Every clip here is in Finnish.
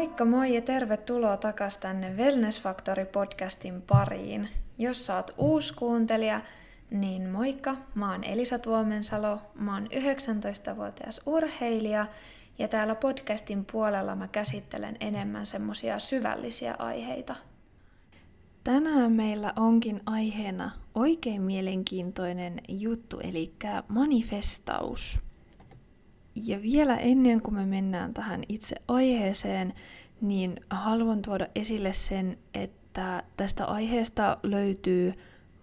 Moikka moi ja tervetuloa takas tänne Wellness Factory podcastin pariin. Jos oot uusi kuuntelija, niin moikka, mä oon Elisa Tuomensalo, mä oon 19-vuotias urheilija ja täällä podcastin puolella mä käsittelen enemmän semmosia syvällisiä aiheita. Tänään meillä onkin aiheena oikein mielenkiintoinen juttu, eli manifestaus. Ja vielä ennen kuin me mennään tähän itse aiheeseen, niin haluan tuoda esille sen, että tästä aiheesta löytyy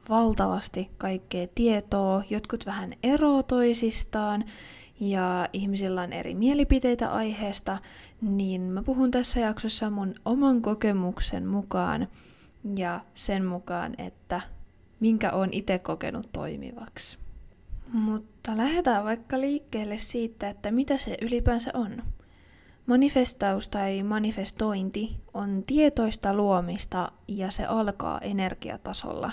valtavasti kaikkea tietoa, jotkut vähän eroa toisistaan ja ihmisillä on eri mielipiteitä aiheesta, niin mä puhun tässä jaksossa mun oman kokemuksen mukaan ja sen mukaan, että minkä on itse kokenut toimivaksi. Mutta lähdetään vaikka liikkeelle siitä, että mitä se ylipäänsä on. Manifestaus tai manifestointi on tietoista luomista ja se alkaa energiatasolla.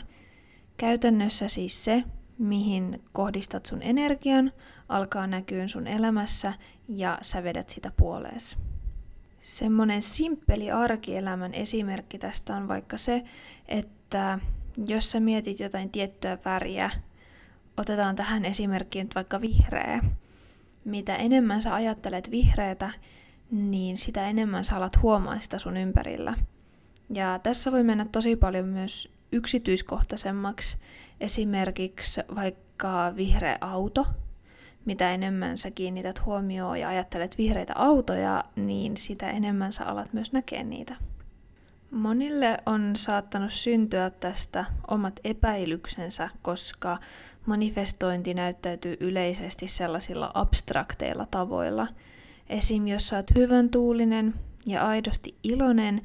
Käytännössä siis se, mihin kohdistat sun energian, alkaa näkyä sun elämässä ja sä vedät sitä puolees. Semmonen simppeli arkielämän esimerkki tästä on vaikka se, että jos sä mietit jotain tiettyä väriä, otetaan tähän esimerkkiin vaikka vihreä. Mitä enemmän sä ajattelet vihreätä, niin sitä enemmän sä alat huomaa sitä sun ympärillä. Ja tässä voi mennä tosi paljon myös yksityiskohtaisemmaksi. Esimerkiksi vaikka vihreä auto. Mitä enemmän sä kiinnität huomioon ja ajattelet vihreitä autoja, niin sitä enemmän sä alat myös näkee niitä. Monille on saattanut syntyä tästä omat epäilyksensä, koska manifestointi näyttäytyy yleisesti sellaisilla abstrakteilla tavoilla. Esim. jos sä oot hyvän tuulinen ja aidosti iloinen,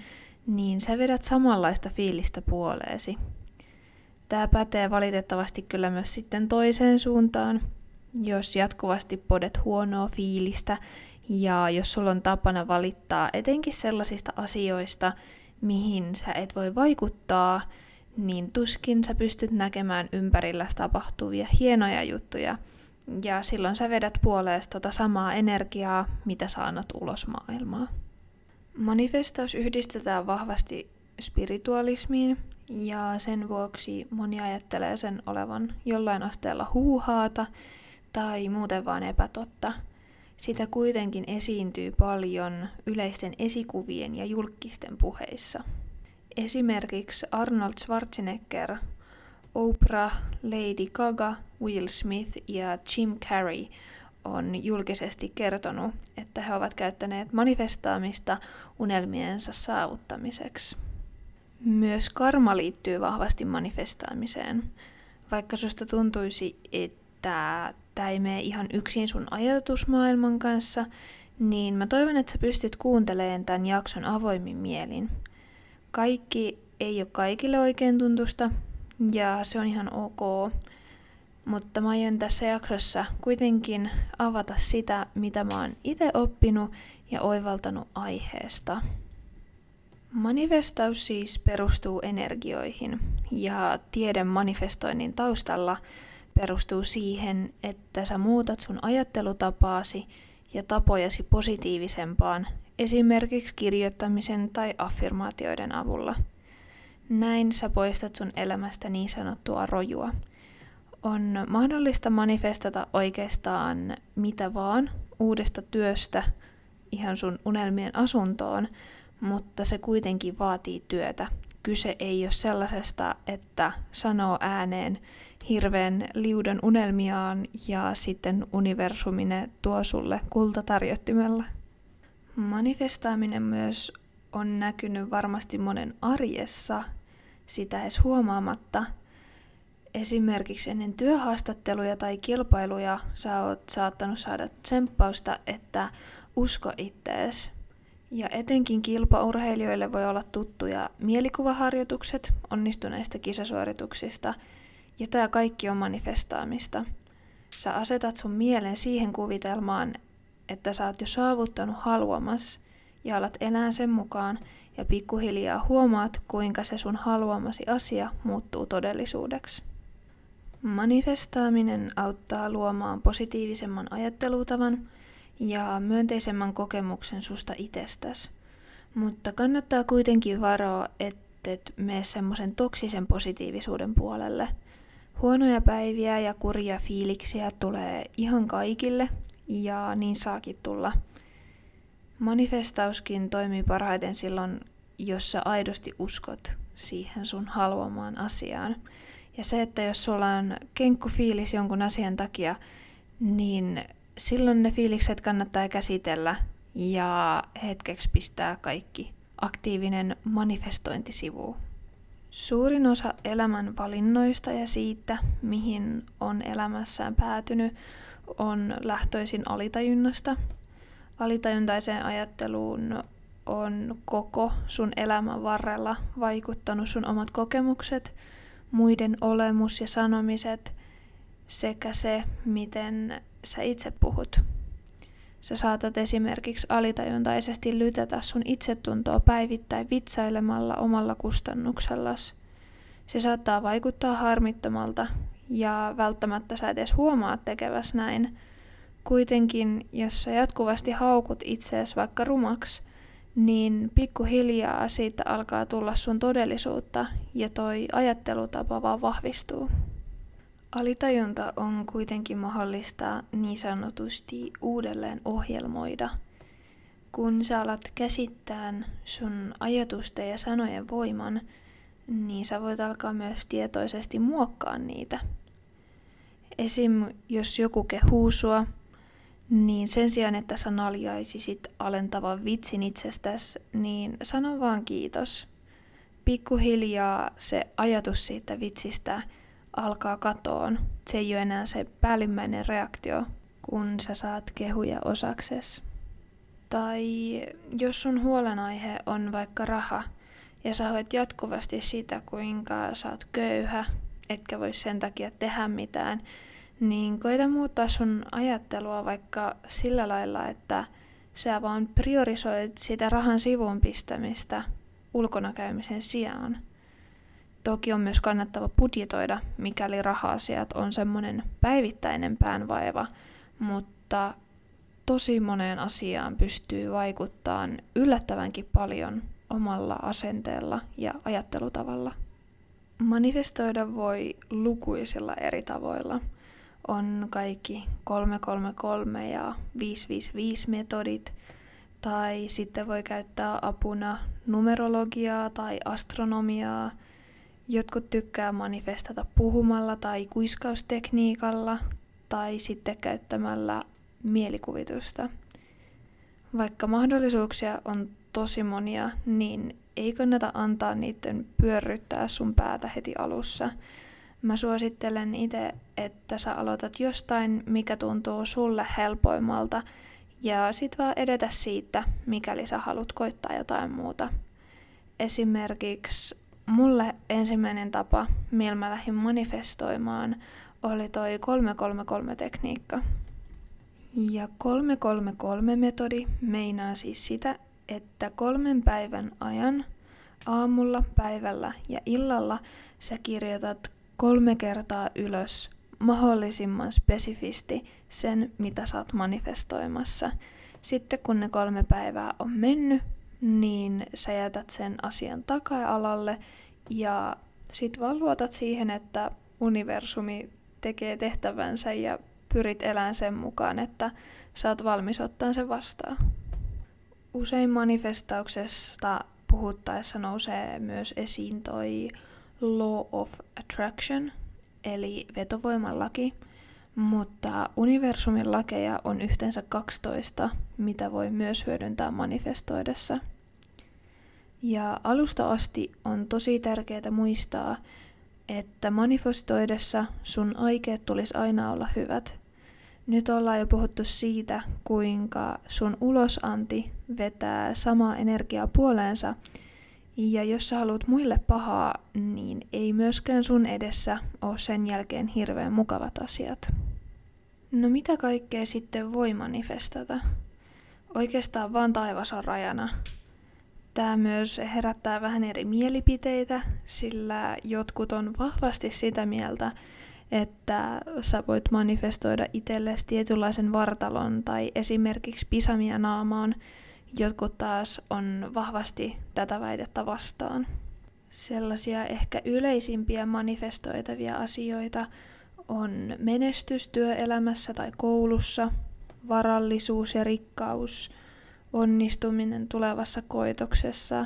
niin sä vedät samanlaista fiilistä puoleesi. Tämä pätee valitettavasti kyllä myös sitten toiseen suuntaan. Jos jatkuvasti podet huonoa fiilistä ja jos sulla on tapana valittaa etenkin sellaisista asioista, mihin sä et voi vaikuttaa, niin tuskin sä pystyt näkemään ympärillä tapahtuvia hienoja juttuja. Ja silloin sä vedät puoleesta tota samaa energiaa, mitä sä annat ulos maailmaa. Manifestaus yhdistetään vahvasti spiritualismiin, ja sen vuoksi moni ajattelee sen olevan jollain asteella huuhaata tai muuten vaan epätotta. Sitä kuitenkin esiintyy paljon yleisten esikuvien ja julkisten puheissa. Esimerkiksi Arnold Schwarzenegger, Oprah, Lady Gaga, Will Smith ja Jim Carrey on julkisesti kertonut, että he ovat käyttäneet manifestaamista unelmiensa saavuttamiseksi. Myös karma liittyy vahvasti manifestaamiseen. Vaikka susta tuntuisi, että tämä ei mene ihan yksin sun ajatusmaailman kanssa, niin mä toivon, että sä pystyt kuuntelemaan tämän jakson avoimin mielin. Kaikki ei ole kaikille oikein tuntusta, ja se on ihan ok. Mutta mä aion tässä jaksossa kuitenkin avata sitä, mitä mä oon itse oppinut ja oivaltanut aiheesta. Manifestaus siis perustuu energioihin ja tieden manifestoinnin taustalla perustuu siihen, että sä muutat sun ajattelutapaasi ja tapojasi positiivisempaan esimerkiksi kirjoittamisen tai affirmaatioiden avulla. Näin sä poistat sun elämästä niin sanottua rojua. On mahdollista manifestata oikeastaan mitä vaan uudesta työstä ihan sun unelmien asuntoon, mutta se kuitenkin vaatii työtä. Kyse ei ole sellaisesta, että sanoo ääneen hirveän liudan unelmiaan ja sitten universumine tuo sulle kultatarjottimella. Manifestaaminen myös on näkynyt varmasti monen arjessa sitä edes huomaamatta. Esimerkiksi ennen työhaastatteluja tai kilpailuja sä oot saattanut saada tsemppausta, että usko ittees. Ja etenkin kilpaurheilijoille voi olla tuttuja mielikuvaharjoitukset onnistuneista kisasuorituksista, ja tämä kaikki on manifestaamista. Sä asetat sun mielen siihen kuvitelmaan, että sä oot jo saavuttanut haluamas ja alat elää sen mukaan ja pikkuhiljaa huomaat, kuinka se sun haluamasi asia muuttuu todellisuudeksi. Manifestaaminen auttaa luomaan positiivisemman ajattelutavan ja myönteisemmän kokemuksen susta itsestäsi. Mutta kannattaa kuitenkin varoa, et mene semmoisen toksisen positiivisuuden puolelle. Huonoja päiviä ja kurja fiiliksiä tulee ihan kaikille, ja niin saakin tulla. Manifestauskin toimii parhaiten silloin, jos sä aidosti uskot siihen sun haluamaan asiaan. Ja se, että jos sulla on kenkku fiilis jonkun asian takia, niin silloin ne fiilikset kannattaa käsitellä ja hetkeksi pistää kaikki aktiivinen manifestointisivu. Suurin osa elämän valinnoista ja siitä, mihin on elämässään päätynyt, on lähtöisin alitajunnasta. Alitajuntaiseen ajatteluun on koko sun elämän varrella vaikuttanut sun omat kokemukset, muiden olemus ja sanomiset sekä se, miten sä itse puhut. Sä saatat esimerkiksi alitajuntaisesti lytätä sun itsetuntoa päivittäin vitsailemalla omalla kustannuksellas. Se saattaa vaikuttaa harmittomalta ja välttämättä sä edes huomaat tekeväs näin. Kuitenkin, jos sä jatkuvasti haukut itseäsi vaikka rumaksi, niin pikkuhiljaa siitä alkaa tulla sun todellisuutta ja toi ajattelutapa vaan vahvistuu. Alitajunta on kuitenkin mahdollista niin sanotusti uudelleen ohjelmoida. Kun sä alat käsittää sun ajatusten ja sanojen voiman, niin sä voit alkaa myös tietoisesti muokkaa niitä. Esim. jos joku kehuu sua, niin sen sijaan, että sä naljaisisit alentavan vitsin itsestäsi, niin sano vaan kiitos. Pikkuhiljaa se ajatus siitä vitsistä alkaa katoon. Se ei ole enää se päällimmäinen reaktio, kun sä saat kehuja osakses. Tai jos sun huolenaihe on vaikka raha, ja sä hoit jatkuvasti sitä, kuinka sä oot köyhä, etkä voi sen takia tehdä mitään, niin koita muuttaa sun ajattelua vaikka sillä lailla, että sä vaan priorisoit sitä rahan sivuun pistämistä ulkona käymisen sijaan. Toki on myös kannattava budjetoida, mikäli raha-asiat on semmoinen päivittäinen päänvaiva, mutta tosi moneen asiaan pystyy vaikuttamaan yllättävänkin paljon omalla asenteella ja ajattelutavalla. Manifestoida voi lukuisilla eri tavoilla. On kaikki 333 ja 555 metodit, tai sitten voi käyttää apuna numerologiaa tai astronomiaa. Jotkut tykkää manifestata puhumalla tai kuiskaustekniikalla tai sitten käyttämällä mielikuvitusta. Vaikka mahdollisuuksia on tosi monia, niin ei kannata antaa niiden pyörryttää sun päätä heti alussa. Mä suosittelen itse, että sä aloitat jostain, mikä tuntuu sulle helpoimmalta, ja sit vaan edetä siitä, mikäli sä haluat koittaa jotain muuta. Esimerkiksi mulle ensimmäinen tapa, millä mä lähdin manifestoimaan, oli toi 333-tekniikka. Ja 333-metodi meinaa siis sitä, että kolmen päivän ajan aamulla, päivällä ja illalla sä kirjoitat kolme kertaa ylös mahdollisimman spesifisti sen, mitä sä oot manifestoimassa. Sitten kun ne kolme päivää on mennyt, niin sä jätät sen asian taka-alalle ja sit vaan luotat siihen, että universumi tekee tehtävänsä ja pyrit elämään sen mukaan, että sä oot valmis ottaa sen vastaan. Usein manifestauksesta puhuttaessa nousee myös esiin toi Law of Attraction, eli vetovoiman laki, mutta universumin lakeja on yhteensä 12, mitä voi myös hyödyntää manifestoidessa. Ja alusta asti on tosi tärkeää muistaa, että manifestoidessa sun aikeet tulisi aina olla hyvät – nyt ollaan jo puhuttu siitä, kuinka sun ulosanti vetää samaa energiaa puoleensa. Ja jos sä haluat muille pahaa, niin ei myöskään sun edessä ole sen jälkeen hirveän mukavat asiat. No mitä kaikkea sitten voi manifestata? Oikeastaan vaan taivas on rajana. Tämä myös herättää vähän eri mielipiteitä, sillä jotkut on vahvasti sitä mieltä, että sä voit manifestoida itsellesi tietynlaisen vartalon tai esimerkiksi pisamia naamaan, jotkut taas on vahvasti tätä väitettä vastaan. Sellaisia ehkä yleisimpiä manifestoitavia asioita on menestys työelämässä tai koulussa, varallisuus ja rikkaus, onnistuminen tulevassa koitoksessa,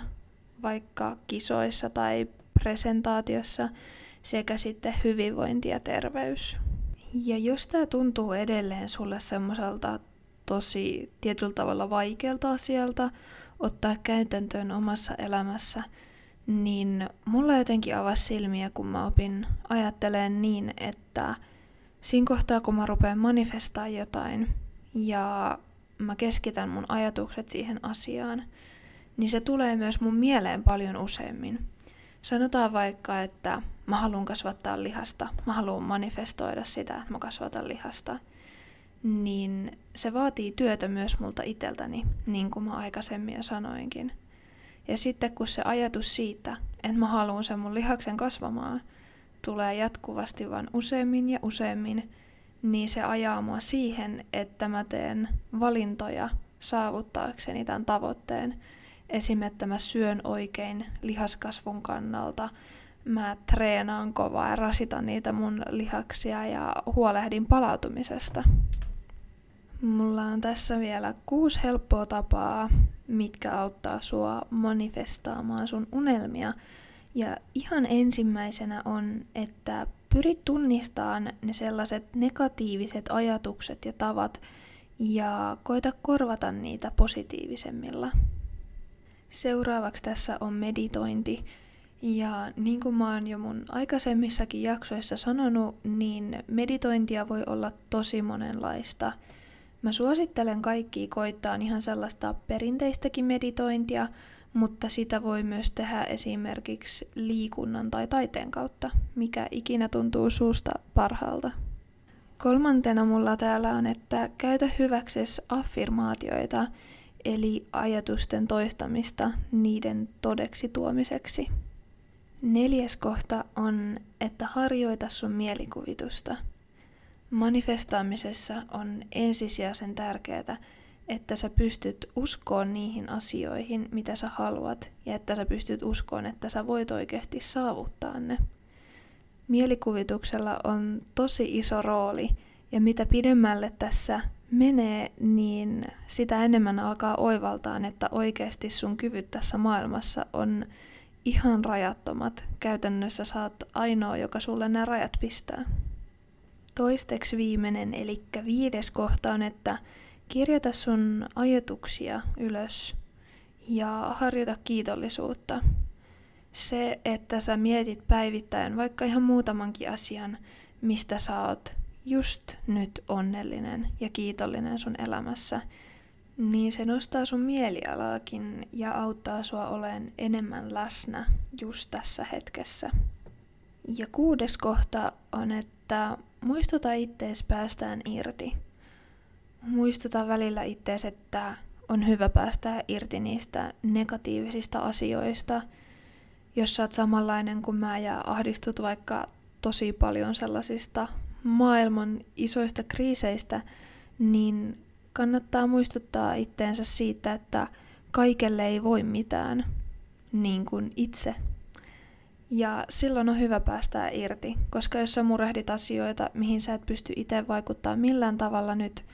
vaikka kisoissa tai presentaatiossa, sekä sitten hyvinvointi ja terveys. Ja jos tämä tuntuu edelleen sulle semmoiselta tosi tietyllä tavalla vaikealta asialta ottaa käytäntöön omassa elämässä, niin mulla jotenkin avasi silmiä, kun mä opin ajattelemaan niin, että siinä kohtaa, kun mä rupean manifestaa jotain ja mä keskitän mun ajatukset siihen asiaan, niin se tulee myös mun mieleen paljon useammin. Sanotaan vaikka, että mä haluan kasvattaa lihasta, mä haluan manifestoida sitä, että mä kasvatan lihasta, niin se vaatii työtä myös multa iteltäni, niin kuin mä aikaisemmin jo sanoinkin. Ja sitten kun se ajatus siitä, että mä haluan sen mun lihaksen kasvamaan, tulee jatkuvasti vaan useammin ja useammin, niin se ajaa mua siihen, että mä teen valintoja saavuttaakseni tämän tavoitteen. Esimerkiksi että mä syön oikein lihaskasvun kannalta, mä treenaan kovaa ja rasitan niitä mun lihaksia ja huolehdin palautumisesta. Mulla on tässä vielä kuusi helppoa tapaa, mitkä auttaa sua manifestaamaan sun unelmia. Ja ihan ensimmäisenä on, että pyrit tunnistamaan ne sellaiset negatiiviset ajatukset ja tavat ja koita korvata niitä positiivisemmilla. Seuraavaksi tässä on meditointi. Ja niin kuin mä oon jo mun aikaisemmissakin jaksoissa sanonut, niin meditointia voi olla tosi monenlaista – Mä suosittelen kaikki koittaa ihan sellaista perinteistäkin meditointia, mutta sitä voi myös tehdä esimerkiksi liikunnan tai taiteen kautta, mikä ikinä tuntuu suusta parhaalta. Kolmantena mulla täällä on, että käytä hyväksesi affirmaatioita, eli ajatusten toistamista niiden todeksi tuomiseksi. Neljäs kohta on, että harjoita sun mielikuvitusta – Manifestaamisessa on ensisijaisen tärkeää, että sä pystyt uskoon niihin asioihin, mitä sä haluat, ja että sä pystyt uskoon, että sä voit oikeasti saavuttaa ne. Mielikuvituksella on tosi iso rooli, ja mitä pidemmälle tässä menee, niin sitä enemmän alkaa oivaltaa, että oikeasti sun kyvyt tässä maailmassa on ihan rajattomat. Käytännössä saat ainoa, joka sulle nämä rajat pistää. Toisteksi viimeinen, eli viides kohta on, että kirjoita sun ajatuksia ylös ja harjoita kiitollisuutta. Se, että sä mietit päivittäin vaikka ihan muutamankin asian, mistä sä oot just nyt onnellinen ja kiitollinen sun elämässä, niin se nostaa sun mielialaakin ja auttaa sua olemaan enemmän läsnä just tässä hetkessä. Ja kuudes kohta on, että muistuta ittees päästään irti. Muistuta välillä ittees, että on hyvä päästää irti niistä negatiivisista asioista. Jos sä oot samanlainen kuin mä ja ahdistut vaikka tosi paljon sellaisista maailman isoista kriiseistä, niin kannattaa muistuttaa itteensä siitä, että kaikelle ei voi mitään, niin kuin itse ja silloin on hyvä päästää irti, koska jos sä murehdit asioita, mihin sä et pysty itse vaikuttaa millään tavalla nyt,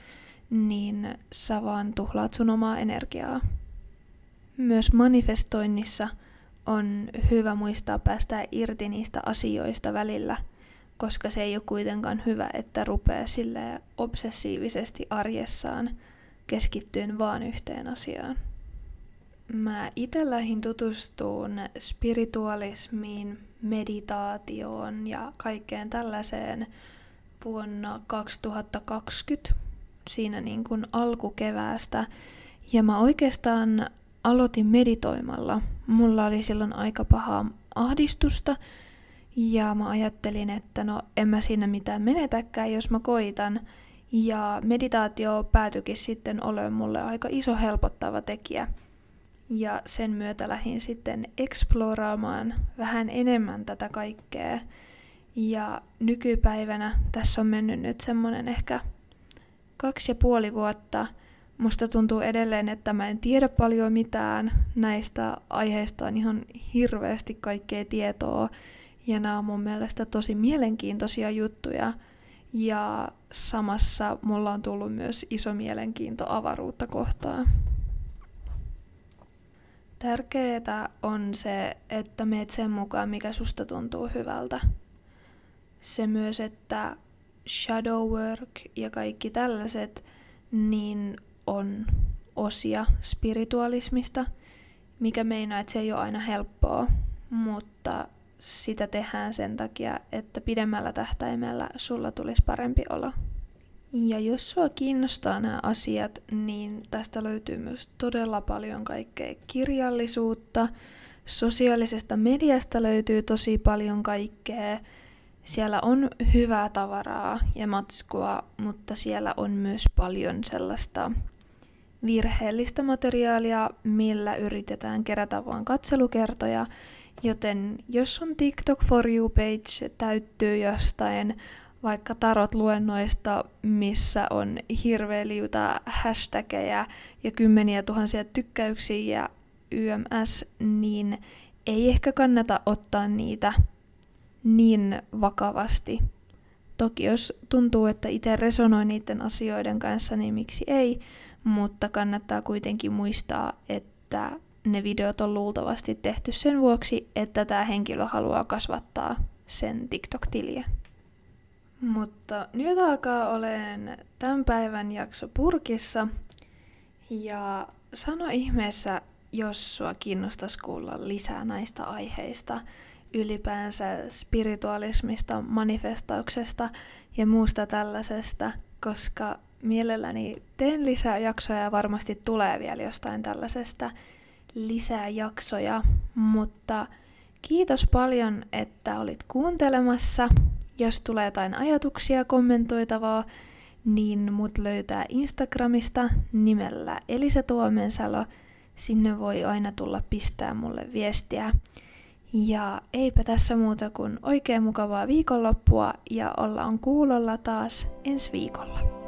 niin sä vaan tuhlaat sun omaa energiaa. Myös manifestoinnissa on hyvä muistaa päästää irti niistä asioista välillä, koska se ei ole kuitenkaan hyvä, että rupeaa sille obsessiivisesti arjessaan keskittyen vaan yhteen asiaan. Mä itse lähdin tutustuun spiritualismiin, meditaatioon ja kaikkeen tällaiseen vuonna 2020, siinä niin kuin alkukeväästä. Ja mä oikeastaan aloitin meditoimalla. Mulla oli silloin aika pahaa ahdistusta ja mä ajattelin, että no en mä siinä mitään menetäkään, jos mä koitan. Ja meditaatio päätyikin sitten olemaan mulle aika iso helpottava tekijä – ja sen myötä lähdin sitten eksploraamaan vähän enemmän tätä kaikkea. Ja nykypäivänä tässä on mennyt nyt semmonen ehkä kaksi ja puoli vuotta, Musta tuntuu edelleen, että mä en tiedä paljon mitään. Näistä aiheista on ihan hirveästi kaikkea tietoa. Ja nämä on mun mielestä tosi mielenkiintoisia juttuja. Ja samassa mulla on tullut myös iso mielenkiinto avaruutta kohtaan. Tärkeää on se, että meet sen mukaan, mikä susta tuntuu hyvältä. Se myös, että shadow work ja kaikki tällaiset, niin on osia spiritualismista, mikä meinaa, että se ei ole aina helppoa, mutta sitä tehdään sen takia, että pidemmällä tähtäimellä sulla tulisi parempi olo. Ja jos sua kiinnostaa nämä asiat, niin tästä löytyy myös todella paljon kaikkea kirjallisuutta. Sosiaalisesta mediasta löytyy tosi paljon kaikkea. Siellä on hyvää tavaraa ja matskua, mutta siellä on myös paljon sellaista virheellistä materiaalia, millä yritetään kerätä vain katselukertoja. Joten jos on TikTok for you page täyttyy jostain vaikka tarot-luennoista, missä on hirveä liuta hashtageja ja kymmeniä tuhansia tykkäyksiä ja YMS, niin ei ehkä kannata ottaa niitä niin vakavasti. Toki jos tuntuu, että itse resonoi niiden asioiden kanssa, niin miksi ei, mutta kannattaa kuitenkin muistaa, että ne videot on luultavasti tehty sen vuoksi, että tämä henkilö haluaa kasvattaa sen TikTok-tiliä. Mutta nyt alkaa olen tämän päivän jakso purkissa. Ja sano ihmeessä, jos sua kiinnostaisi kuulla lisää näistä aiheista, ylipäänsä spiritualismista, manifestauksesta ja muusta tällaisesta, koska mielelläni teen lisää jaksoja ja varmasti tulee vielä jostain tällaisesta lisää jaksoja, mutta kiitos paljon, että olit kuuntelemassa. Jos tulee jotain ajatuksia, kommentoitavaa, niin mut löytää Instagramista nimellä Elisa Tuomensalo. Sinne voi aina tulla pistää mulle viestiä. Ja eipä tässä muuta kuin oikein mukavaa viikonloppua ja ollaan kuulolla taas ensi viikolla.